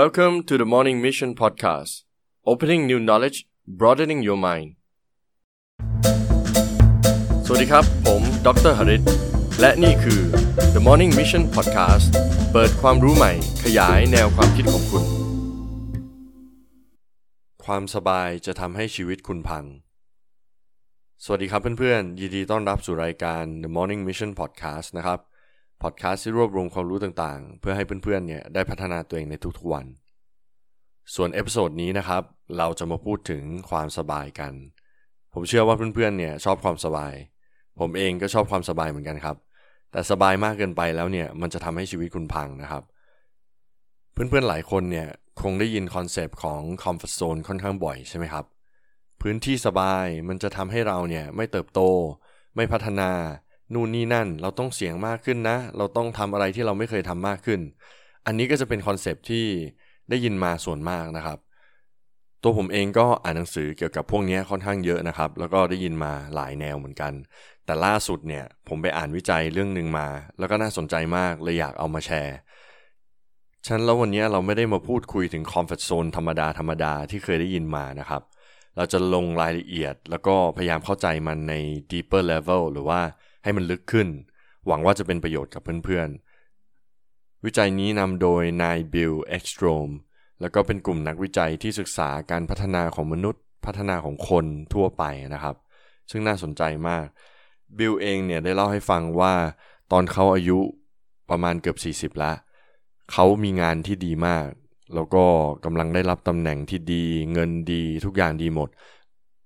Welcome to the Morning Mission Podcast Opening new knowledge broadening your mind สวัสดีครับ ผมดรหริตและนี่คือ The Morning Mission Podcast เปิดความรู้ใหม่ ขยายแนวความคิดของคุณ ความสบายจะทำให้ชีวิตคุณพัง สวัสดีครับเพื่อนๆ ยินดีต้อนรับสู่รายการ The Morning Mission Podcast นะครับ พอดแคสต์ที่รวบรวมความรู้ต่างๆ เพื่อให้เพื่อนๆเนี่ยได้พัฒนาตัวเองในทุกๆวัน ส่วน episode นี้นะครับ เราจะมาพูดถึงความสบายกัน ผมเชื่อว่าเพื่อนๆเนี่ยชอบความสบาย ผมเองก็ชอบความสบายเหมือนกันครับ แต่สบายมากเกินไปแล้วเนี่ยมันจะทำให้ชีวิตคุณพังนะครับ เพื่อนๆหลายคนเนี่ยคงได้ยิน concept ของ comfort zone ค่อนข้างบ่อยใช่ไหมครับ พื้นที่สบายมันจะทำให้เราเนี่ยไม่เติบโต ไม่พัฒนา นู่นนี่นั่น เราต้องเสี่ยงมากขึ้นนะ เราต้องทำอะไรที่เราไม่เคยทำมากขึ้น อันนี้ก็จะเป็นคอนเซปที่ได้ยินมาส่วนมากนะครับ ตัวผมเองก็อ่านหนังสือเกี่ยวกับพวกนี้ค่อนข้างเยอะนะครับ แล้วก็ได้ยินมาหลายแนวเหมือนกัน แต่ล่าสุดเนี่ยผมไปอ่านวิจัยเรื่องหนึ่งมา แล้วก็น่าสนใจมากเลยอยากเอามาแชร์ฉันแล้ววันนี้เราไม่ได้มาพูดคุยถึงคอมฟอร์ทโซนธรรมดาธรรมดาที่เคยได้ยินมานะครับ เราจะลงรายละเอียดแล้วก็พยายามเข้าใจมันใน deeper level หรือว่า ให้มันลึกขึ้น หวังว่าจะเป็นประโยชน์กับเพื่อนๆ วิจัยนี้นำโดยนายบิลเอ็กสโตรมแล้วก็เป็นกลุ่มนักวิจัยที่ศึกษาการพัฒนาของมนุษย์ พัฒนาของคนทั่วไปนะครับ ซึ่งน่าสนใจมาก บิลเองเนี่ยได้เล่าให้ฟังว่าตอนเขาอายุประมาณเกือบ 40แล้วเขามีงานที่ดีมาก แล้วก็กำลังได้รับตำแหน่งที่ดี เงินดีทุกอย่างดีหมด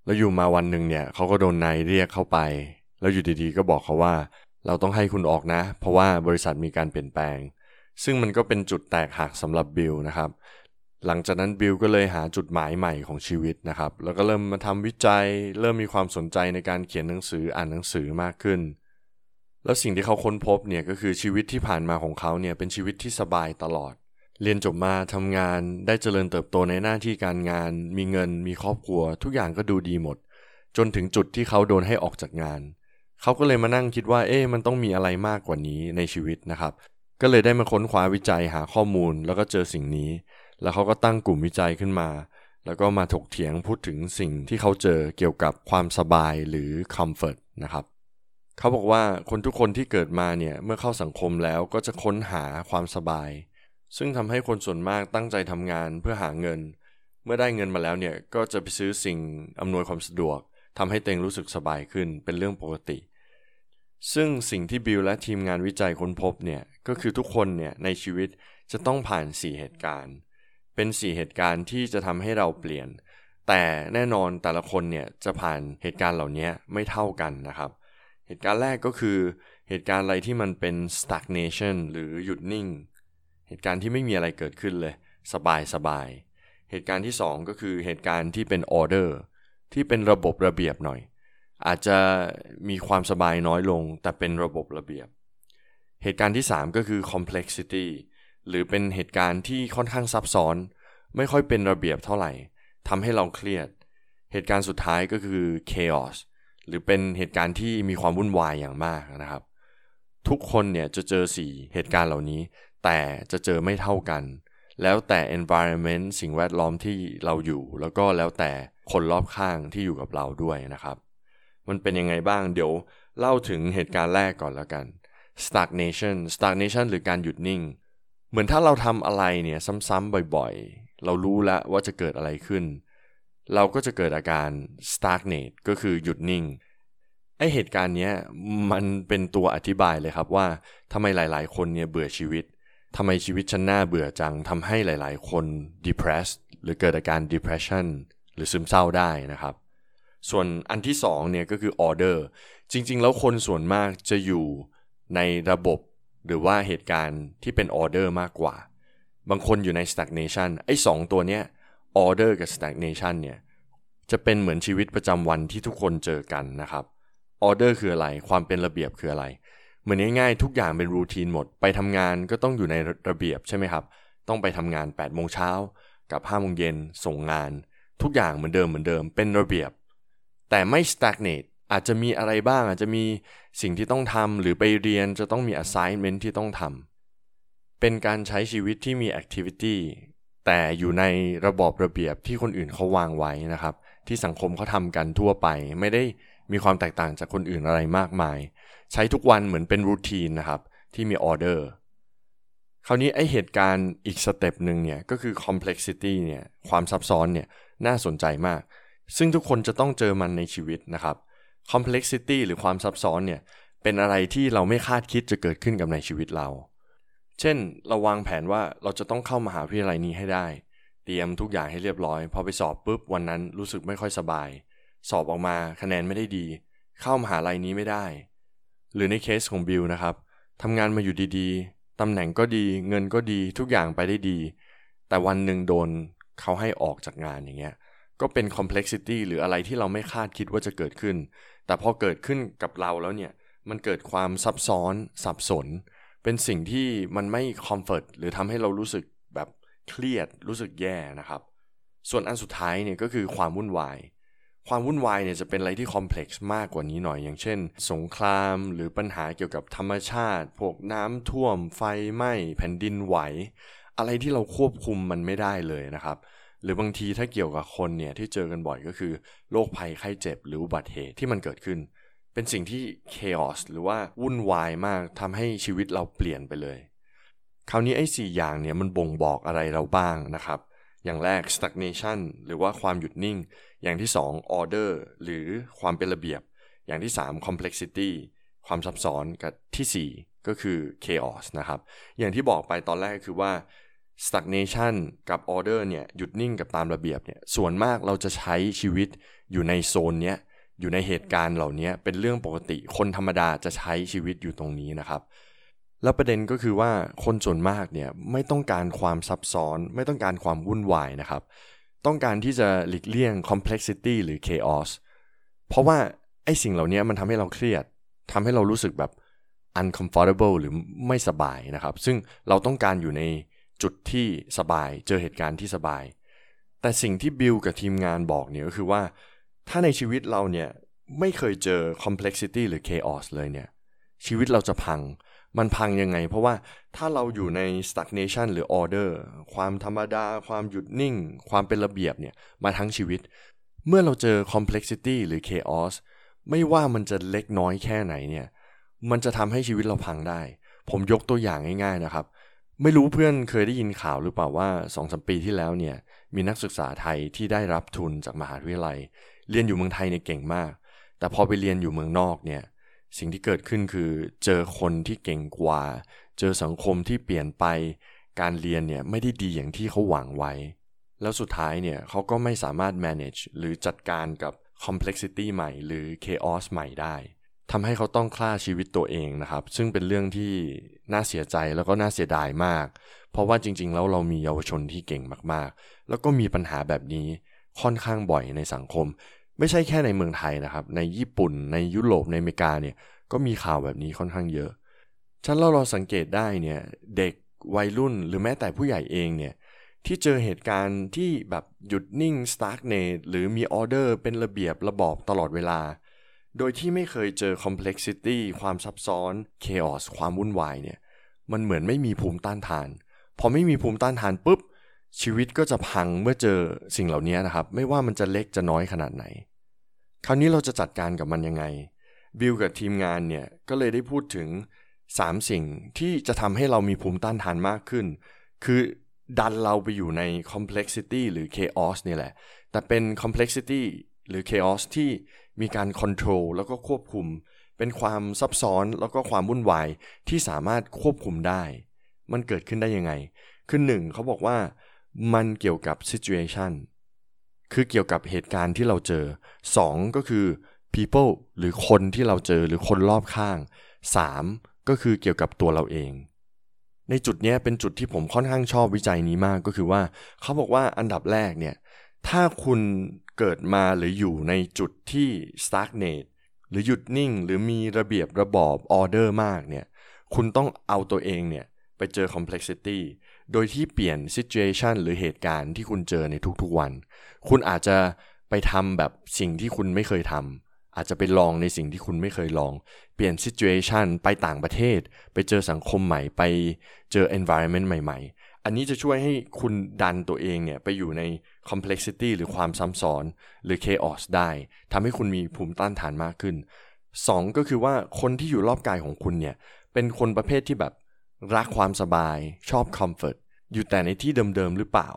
แล้วอยู่มาวันหนึ่งเนี่ยเขาก็โดนนายเรียกเข้าไป แล้วอยู่ดีๆ ก็บอกเขาว่า เราต้องให้คุณออกนะ เพราะว่าบริษัทมีการเปลี่ยนแปลง ซึ่งมันก็เป็นจุดแตกหักสำหรับบิลนะครับ หลังจากนั้นบิลก็เลยหาจุดหมายใหม่ของชีวิตนะครับ แล้วก็เริ่มมาทำวิจัย เริ่มมีความสนใจในการเขียนหนังสืออ่านหนังสือมากขึ้น แล้วสิ่งที่เขาค้นพบเนี่ยก็คือชีวิตที่ผ่านมาของเขาเนี่ยเป็นชีวิตที่สบายตลอดเรียนจบมาทำงานได้เจริญเติบโตในหน้าที่การงาน มีเงิน มีครอบครัว ทุกอย่างก็ดูดีหมด จนถึงจุดที่เขาโดนให้ออกจากงาน เขาก็เลยมานั่งคิดว่า เอ๊ะมันต้องมีอะไรมากกว่านี้ในชีวิตนะครับ ก็เลยได้มาค้นคว้าวิจัยหาข้อมูลแล้วก็เจอสิ่งนี้ แล้วเขาก็ตั้งกลุ่มวิจัยขึ้นมา แล้วก็มาถกเถียงพูดถึงสิ่งที่เขาเจอเกี่ยวกับความสบายหรือ comfort นะครับเขาบอกว่าคนทุกคนที่เกิดมาเนี่ยเมื่อเข้าสังคมแล้วก็จะค้นหาความสบาย ซึ่งทำให้คนส่วนมากตั้งใจทำงานเพื่อหาเงิน เมื่อได้เงินมาแล้วเนี่ยก็จะไปซื้อสิ่งอำนวยความสะดวก ทำให้ตัวเองรู้สึกสบายขึ้นเป็นเรื่องปกติ ซึ่งสิ่งที่บิลและทีมงานวิจัยค้นพบเนี่ยก็คือทุกคนเนี่ยในชีวิตจะต้องผ่าน 4 เหตุการณ์ เป็น 4 เหตุการณ์ที่จะทำให้เราเปลี่ยน แต่แน่นอนแต่ละคนเนี่ยจะผ่านเหตุการณ์เหล่านี้ไม่เท่ากันนะครับ เหตุการณ์แรกก็คือเหตุการณ์อะไรที่มันเป็น stagnation หรือหยุดนิ่ง เหตุการณ์ที่ไม่มีอะไรเกิดขึ้นเลย สบายสบาย เหตุการณ์ที่ 2 ก็คือเหตุการณ์ที่เป็น order ที่เป็นระบบระเบียบหน่อย อาจจะมีความสบายน้อยลง แต่เป็นระบบระเบียบ เหตุการณ์ที่ 3 ก็คือ complexity หรือเป็นเหตุการณ์ที่ค่อนข้างซับซ้อน ไม่ค่อยเป็นระเบียบเท่าไหร่ทำให้เราเครียด เหตุการณ์สุดท้ายก็คือ chaos หรือเป็นเหตุการณ์ที่มีความวุ่นวายอย่างมากนะครับ ทุกคนเนี่ยจะเจอสี่เหตุการณ์เหล่านี้ แต่จะเจอไม่เท่ากัน แล้วแต่ environment สิ่งแวดล้อมที่เราอยู่ แล้วก็แล้วแต่ คนรอบข้างที่อยู่กับเราด้วยนะครับ มันเป็นยังไงบ้างเดี๋ยวเล่าถึงเหตุการณ์แรกก่อนแล้วกัน stagnation stagnation หรือการหยุดนิ่ง เหมือนถ้าเราทำอะไรเนี่ยซ้ำๆบ่อยๆ เรารู้แล้วว่าจะเกิดอะไรขึ้น เราก็จะเกิดอาการ stagnate ก็คือหยุดนิ่งไอเหตุการณ์เนี้ยมันเป็นตัวอธิบายเลยครับว่าทำไมหลาย ๆ คนเนี่ยเบื่อชีวิตทำไมชีวิตฉันน่าเบื่อจังทำให้หลาย ๆ คน depressed หรือเกิดอาการ depression หรือซึมเศร้าได้นะครับ ส่วนอันที่สองเนี่ยก็คือ order จริง ๆ แล้วคนส่วนมากจะอยู่ในระบบหรือว่าเหตุการณ์ที่เป็น order มากกว่า บางคนอยู่ใน stagnation ไอ้สองตัวเนี้ย order กับ stagnation เนี่ยจะเป็นเหมือนชีวิตประจำวันที่ทุกคนเจอกันนะครับ order คืออะไร ความเป็นระเบียบคืออะไร เหมือนง่ายๆ ทุกอย่างเป็นรูทีนหมด ไปทำงานก็ต้องอยู่ในระเบียบใช่ไหมครับ ต้องไปทำงาน8โมงเช้ากับ5โมงเย็นส่งงาน ทุกอย่างเหมือนเดิมเหมือนเดิมเป็นระเบียบ แต่ไม่ stagnate อาจจะมีอะไรบ้างอาจจะมีสิ่งที่ต้องทำหรือไปเรียนจะต้องมี assignment ที่ต้องทำเป็นการใช้ชีวิตที่มี activity แต่อยู่ในระบอบระเบียบที่คนอื่นเขาวางไว้นะครับ ที่สังคมเขาทำกันทั่วไปไม่ได้มีความแตกต่างจากคนอื่นอะไรมากมาย ใช้ทุกวันเหมือนเป็น routine นะครับ ที่มีออเดอร์คราวนี้ไอเหตุการณ์อีก step หนึ่งเนี่ย ก็คือ complexity เนี่ย ความซับซ้อนเนี่ย น่าสนใจมาก ซึ่งทุกคนจะต้องเจอมันในชีวิตนะครับ complexity หรือความซับซ้อนเนี่ยเป็นอะไรที่เราไม่คาดคิดจะเกิดขึ้นกับในชีวิตเรา เช่น เราวางแผนว่าเราจะต้องเข้ามหาวิทยาลัยนี้ให้ได้ เตรียมทุกอย่างให้เรียบร้อย พอไปสอบปุ๊บวันนั้นรู้สึกไม่ค่อยสบาย สอบออกมาคะแนนไม่ได้ดี เข้ามหาลัยนี้ไม่ได้ หรือในเคสของบิลนะครับทำงานมาอยู่ดีๆตำแหน่งก็ดี เงินก็ดีทุกอย่างไปได้ดี แต่วันหนึ่งโดน เขาให้ออกจากงานอย่างเงี้ยก็เป็น complexity หรืออะไรที่เราไม่คาดคิดว่าจะเกิดขึ้น แต่พอเกิดขึ้นกับเราแล้วเนี่ย มันเกิดความซับซ้อน สับสน เป็นสิ่งที่มันไม่คอมฟอร์ตหรือทำให้เรารู้สึกแบบเครียดรู้สึกแย่นะครับ ส่วนอันสุดท้ายเนี่ยก็คือความวุ่นวาย ความวุ่นวายเนี่ยจะเป็นอะไรที่คอมเพล็กซ์มากกว่านี้หน่อย อย่างเช่น สงครามหรือปัญหาเกี่ยวกับธรรมชาติ พวกน้ำท่วมไฟไหม้แผ่นดินไหว อะไรที่เราควบคุมมันไม่ได้เลยนะครับ หรือบางทีถ้าเกี่ยวกับคนเนี่ยที่เจอกันบ่อยก็คือโรคภัยไข้เจ็บ หรืออุบัติเหตุที่มันเกิดขึ้น เป็นสิ่งที่ chaos หรือว่าวุ่นวายมากทำให้ชีวิตเราเปลี่ยนไปเลย คราวนี้ไอ้สี่อย่างเนี่ยมันบ่งบอกอะไรเราบ้างนะครับ อย่างแรก stagnation หรือว่าความหยุดนิ่ง อย่างที่สอง order หรือความเป็นระเบียบ อย่างที่สาม complexity ความซับซ้อนกับที่สี่ก็คือ chaos นะครับ อย่างที่บอกไปตอนแรกคือว่า stagnation กับ order เนี่ยหยุดนิ่งกับตามระเบียบเนี่ยส่วนมากเราจะใช้ชีวิตอยู่ในโซนเนี้ยอยู่ในเหตุการณ์เหล่านี้เป็นเรื่องปกติคนธรรมดาจะใช้ชีวิตอยู่ตรงนี้นะครับ แล้วประเด็นก็คือว่าคนส่วนมากเนี่ยไม่ต้องการความซับซ้อน ไม่ต้องการความวุ่นวายนะครับ ต้องการที่จะหลีกเลี่ยง complexity หรือ chaos เพราะว่าไอ้สิ่งเหล่านี้มันทำให้เราเครียดทำให้เรารู้สึกแบบ uncomfortable หรือไม่สบายนะครับ ซึ่งเราต้องการอยู่ใน จุดที่สบาย เจอเหตุการณ์ที่สบาย แต่สิ่งที่บิลกับทีมงานบอกเนี่ยก็คือว่า ถ้าในชีวิตเราเนี่ยไม่เคยเจอ complexity หรือ chaos เลยเนี่ย ชีวิตเราจะพัง มันพังยังไง เพราะว่าถ้าเราอยู่ใน stagnation หรือ order ความธรรมดา ความหยุดนิ่ง ความเป็นระเบียบเนี่ยมาทั้งชีวิต เมื่อเราเจอ complexity หรือ chaos ไม่ว่ามันจะเล็กน้อยแค่ไหนเนี่ย มันจะทำให้ชีวิตเราพังได้ ผมยกตัวอย่างง่ายๆนะครับ ไม่รู้เพื่อนเคยได้ยินข่าวหรือเปล่าว่าสองสมปีที่แล้วเนี่ยมีนักศึกษาไทยที่ได้รับทุนจากมหาวิทยาลัย เรียนอยู่เมืองไทยเนี่ยเก่งมาก แต่พอไปเรียนอยู่เมืองนอกเนี่ยสิ่งที่เกิดขึ้นคือเจอคนที่เก่งกว่า เจอสังคมที่เปลี่ยนไป การเรียนเนี่ยไม่ได้ดีอย่างที่เขาหวังไว้ แล้วสุดท้ายเนี่ยเขาก็ไม่สามารถ manage หรือจัดการกับ complexity ใหม่ หรือ chaos ใหม่ได้ทำให้เขาต้องฆ่าชีวิตตัวเองนะครับ ซึ่งเป็นเรื่องที่ น่าเสียใจแล้วก็น่าเสียดายมาก เพราะว่าจริง ๆ แล้วเรามีเยาวชนที่เก่งมากๆ แล้วก็มีปัญหาแบบนี้ค่อนข้างบ่อยในสังคม ไม่ใช่แค่ในเมืองไทยนะครับ ในญี่ปุ่น ในยุโรปในอเมริกาเนี่ยก็มีข่าวแบบนี้ค่อนข้างเยอะฉันเราเราสังเกตได้เนี่ยเด็กวัยรุ่นหรือแม้แต่ผู้ใหญ่เองเนี่ยที่เจอเหตุการณ์ที่แบบหยุดนิ่ง stagnate หรือมีออเดอร์เป็นระเบียบระบอบตลอดเวลา โดยที่ไม่เคยเจอ complexity ความซับซ้อน chaos ความวุ่นวายเนี่ยมันเหมือนไม่มีภูมิต้านทาน พอไม่มีภูมิต้านทานปุ๊บ ชีวิตก็จะพังเมื่อเจอสิ่งเหล่านี้นะครับ ไม่ว่ามันจะเล็กจะน้อยขนาดไหน คราวนี้เราจะจัดการกับมันยังไง บิลกับทีมงานเนี่ยก็เลยได้พูดถึง 3 สิ่งที่จะทำให้เรามีภูมิต้านทานมากขึ้น คือดันเราไปอยู่ใน complexity หรือ chaos นี่แหละ แต่เป็น complexity หรือ chaos ที่ มีการ control แล้วก็ควบคุม เป็นความซับซ้อนแล้วก็ความวุ่นวายที่สามารถควบคุมได้ มันเกิดขึ้นได้ยังไง คือหนึ่งเขาบอกว่ามันเกี่ยวกับ situation คือเกี่ยวกับเหตุการณ์ที่เราเจอ 2 ก็คือ people หรือคนที่เราเจอหรือคนรอบข้าง 3 ก็คือเกี่ยวกับตัวเราเอง ในจุดนี้เป็นจุดที่ผมค่อนข้างชอบวิจัยนี้มากก็คือว่า เขาบอกว่าอันดับแรกเนี่ย ถ้าคุณ เกิดมาหรืออยู่ในจุดที่ stagnate หรือหยุดนิ่งหรือมีระเบียบระบอบออเดอร์มากเนี่ยคุณต้องเอาตัวเองเนี่ยไปเจอ complexity โดยที่เปลี่ยน situation หรือเหตุการณ์ที่คุณเจอในทุกๆวัน คุณอาจจะไปทำแบบสิ่งที่คุณไม่เคยทำอาจจะไปลองในสิ่งที่คุณไม่เคยลอง เปลี่ยน situation ไปต่างประเทศ ไปเจอสังคมใหม่ไปเจอ environment ใหม่ ๆ อันนี้จะช่วยให้คุณดันตัวเองเนี่ยไปอยู่ใน complexity หรือความซ้ำซ้อนหรือ chaos ได้ทำให้คุณมีภูมิต้านทานมากขึ้น 2 ก็คือว่าคนที่อยู่รอบกายของคุณเนี่ยเป็นคนประเภทที่แบบรักความสบายชอบ comfort อยู่แต่ในที่เดิมๆหรือเปล่า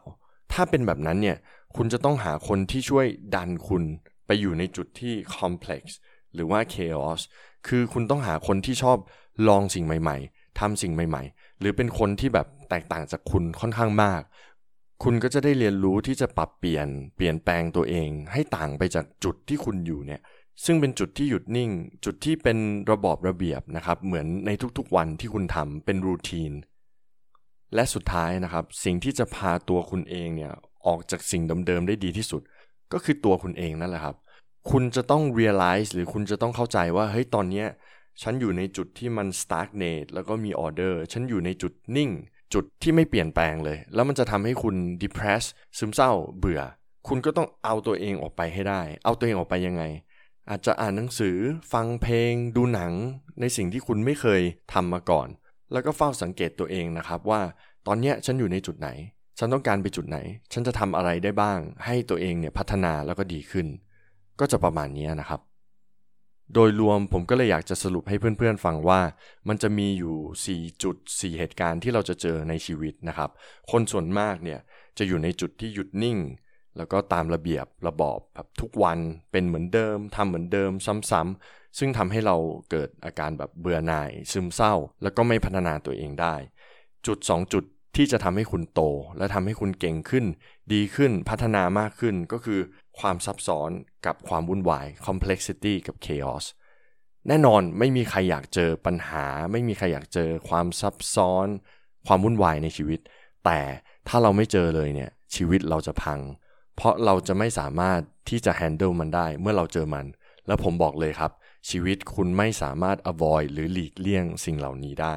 ถ้าเป็นแบบนั้นเนี่ยคุณจะต้องหาคนที่ช่วยดันคุณไปอยู่ในจุดที่ complex หรือว่า chaos คือคุณต้องหาคนที่ชอบลองสิ่งใหม่ ๆทำสิ่งใหม่ ๆ หรือเป็นคนที่แบบ แตกต่างจากคุณค่อนข้างมาก คุณก็จะได้เรียนรู้ที่จะปรับเปลี่ยนเปลี่ยนแปลงตัวเอง ให้ต่างไปจากจุดที่คุณอยู่เนี่ยซึ่งเป็นจุดที่หยุดนิ่ง จุดที่เป็นระบอบระเบียบนะครับ เหมือนในทุกๆวันที่คุณทำเป็นรูทีน และสุดท้ายนะครับ สิ่งที่จะพาตัวคุณเองเนี่ยออกจากสิ่งเดิมๆได้ดีที่สุด ก็คือตัวคุณเองนั่นแหละครับ คุณจะต้อง realize หรือคุณจะต้องเข้าใจว่าเฮ้ยตอนเนี้ยฉันอยู่ในจุดที่มัน stagnate แล้วก็มี order ฉันอยู่ในจุดนิ่ง จุดที่ไม่เปลี่ยนแปลงเลย แล้วมันจะทำให้คุณ depress ซึมเศร้าเบื่อ คุณก็ต้องเอาตัวเองออกไปให้ได้ เอาตัวเองออกไปยังไง อาจจะอ่านหนังสือฟังเพลง ดูหนัง ในสิ่งที่คุณไม่เคยทำมาก่อน แล้วก็เฝ้าสังเกตตัวเองนะครับว่าตอนเนี้ยฉันอยู่ในจุดไหน ฉันต้องการไปจุดไหน ฉันจะทำอะไรได้บ้าง ให้ตัวเองเนี่ยพัฒนาแล้วก็ดีขึ้น ก็จะประมาณนี้นะครับ โดยรวมผมก็เลยอยากจะสรุปให้เพื่อนๆฟังว่า มันจะมีอยู่ 4 จุด 4 เหตุการณ์ที่เราจะเจอในชีวิตนะครับ คนส่วนมากเนี่ยจะอยู่ในจุดที่หยุดนิ่ง แล้วก็ตามระเบียบระบอบแบบทุกวันเป็นเหมือนเดิมทำเหมือนเดิมซ้ำๆซึ่งทำให้เราเกิดอาการแบบเบื่อหน่าย ซึมเศร้า แล้วก็ไม่พัฒนาตัวเองได้ จุด 2 จุดที่จะทำให้คุณโต และทำให้คุณเก่งขึ้น ดีขึ้นพัฒนามากขึ้นก็คือ ความซับซ้อนกับความวุ่นวาย complexity กับ chaos แน่นอนไม่มีใครอยากเจอปัญหา ไม่มีใครอยากเจอความซับซ้อน ความวุ่นวายในชีวิต แต่ถ้าเราไม่เจอเลยเนี่ยชีวิตเราจะพัง เพราะเราจะไม่สามารถที่จะ handle มันได้เมื่อเราเจอมัน แล้วผมบอกเลยครับ ชีวิตคุณไม่สามารถ avoid หรือหลีกเลี่ยงสิ่งเหล่านี้ได้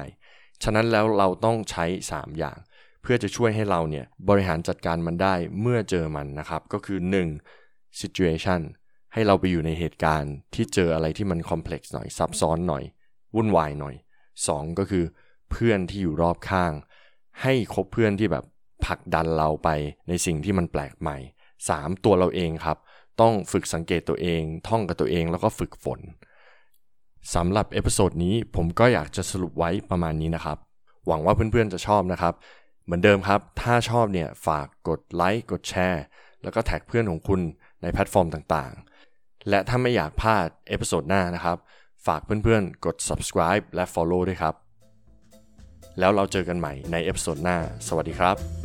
ฉะนั้นแล้วเราต้องใช้ 3 อย่าง เพื่อจะช่วยให้เราเนี่ยบริหารจัดการมันได้เมื่อเจอมันนะครับ ก็คือ 1. Situation ให้เราไปอยู่ในเหตุการณ์ที่เจออะไรที่มัน complex หน่อยซับซ้อนหน่อย วุ่นวายหน่อย 2. ก็คือเพื่อนที่อยู่รอบข้าง ให้คบเพื่อนที่แบบผลักดันเราไปในสิ่งที่มันแปลกใหม่ 3. ตัวเราเองครับ ต้องฝึกสังเกตตัวเอง ท่องกับตัวเองแล้วก็ฝึกฝนสำหรับ episode นี้ผมก็อยากจะสรุปไว้ประมาณนี้นะครับ หวังว่าเพื่อนๆจะชอบนะครับ เหมือนเดิมครับ ถ้าชอบเนี่ยฝากกดไลค์กดแชร์ แล้วก็ tag เพื่อนของคุณ ในแพลตฟอร์มต่างๆ และถ้าไม่อยากพลาด episode หน้านะครับ ฝากเพื่อนๆ กด subscribe และ follow ด้วยครับ แล้วเราเจอกันใหม่ใน episode หน้า สวัสดีครับ